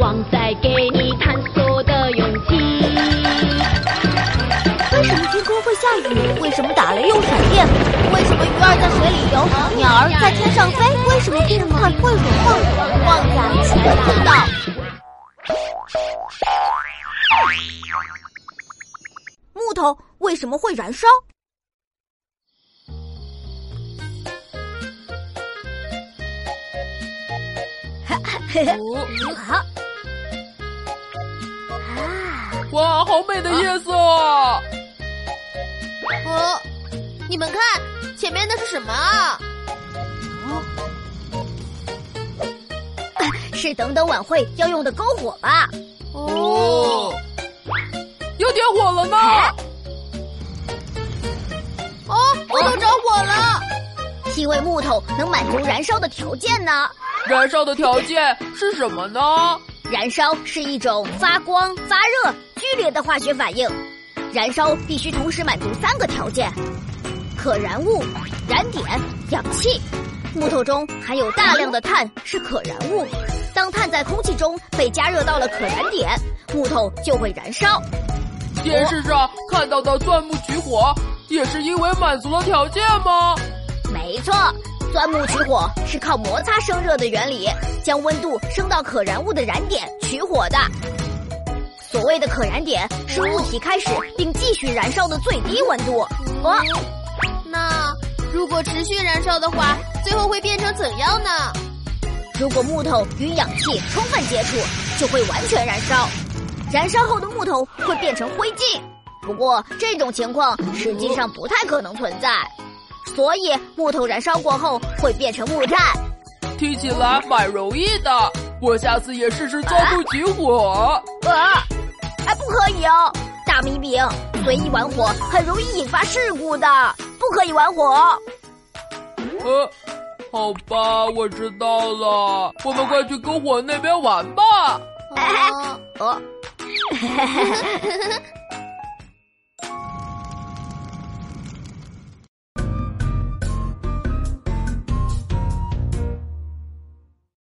旺在给你探索的勇气。为什么天空会下雨？为什么打雷又闪电？为什么鱼儿在水里游，鸟儿在天上飞？为什么变化会融化？旺仔全知道。木头为什么会燃烧？哈、好。哇，好美的夜色！啊哦，你们看，前面那是什么啊？是等等晚会要用的篝火吧？哦，要点火了呢！哦，木头着火了，因为木头能满足燃烧的条件呢。燃烧的条件是什么呢？燃烧是一种发光、发热、剧烈的化学反应。燃烧必须同时满足三个条件：可燃物、燃点、氧气。木头中含有大量的碳，是可燃物。当碳在空气中被加热到了可燃点，木头就会燃烧。电视上看到的钻木取火，也是因为满足了条件吗？没错。钻木取火是靠摩擦生热的原理，将温度升到可燃物的燃点取火的。所谓的可燃点是物体开始并继续燃烧的最低温度。哦，那如果持续燃烧的话，最后会变成怎样呢？如果木头与氧气充分接触，就会完全燃烧。燃烧后的木头会变成灰烬。不过这种情况实际上不太可能存在。所以木头燃烧过后会变成木炭，听起来蛮容易的。我下次也试试钻木取火。啊，哎，不可以哦！大米饼随意玩火很容易引发事故的，不可以玩火。呃，好吧，我知道了。我们快去篝火那边玩吧。啊，哦。